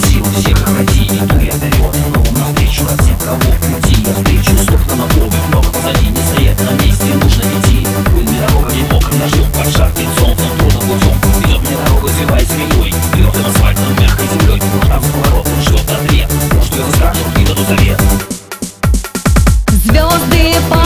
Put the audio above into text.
силу всех обрати Не дуй вперед, но навстречу от всех врагов Пути навстречу, столько врагов Много позади, не стоять на месте, нужно идти. Пыльный дорога не мог, нажил под жарким солнцем Трудно путем, вперед мне дорога, звивай змеей Твердым асфальтом, мягкой землей Там за поворот ждет ответ Может, я расскажу, и даду завет Звезды по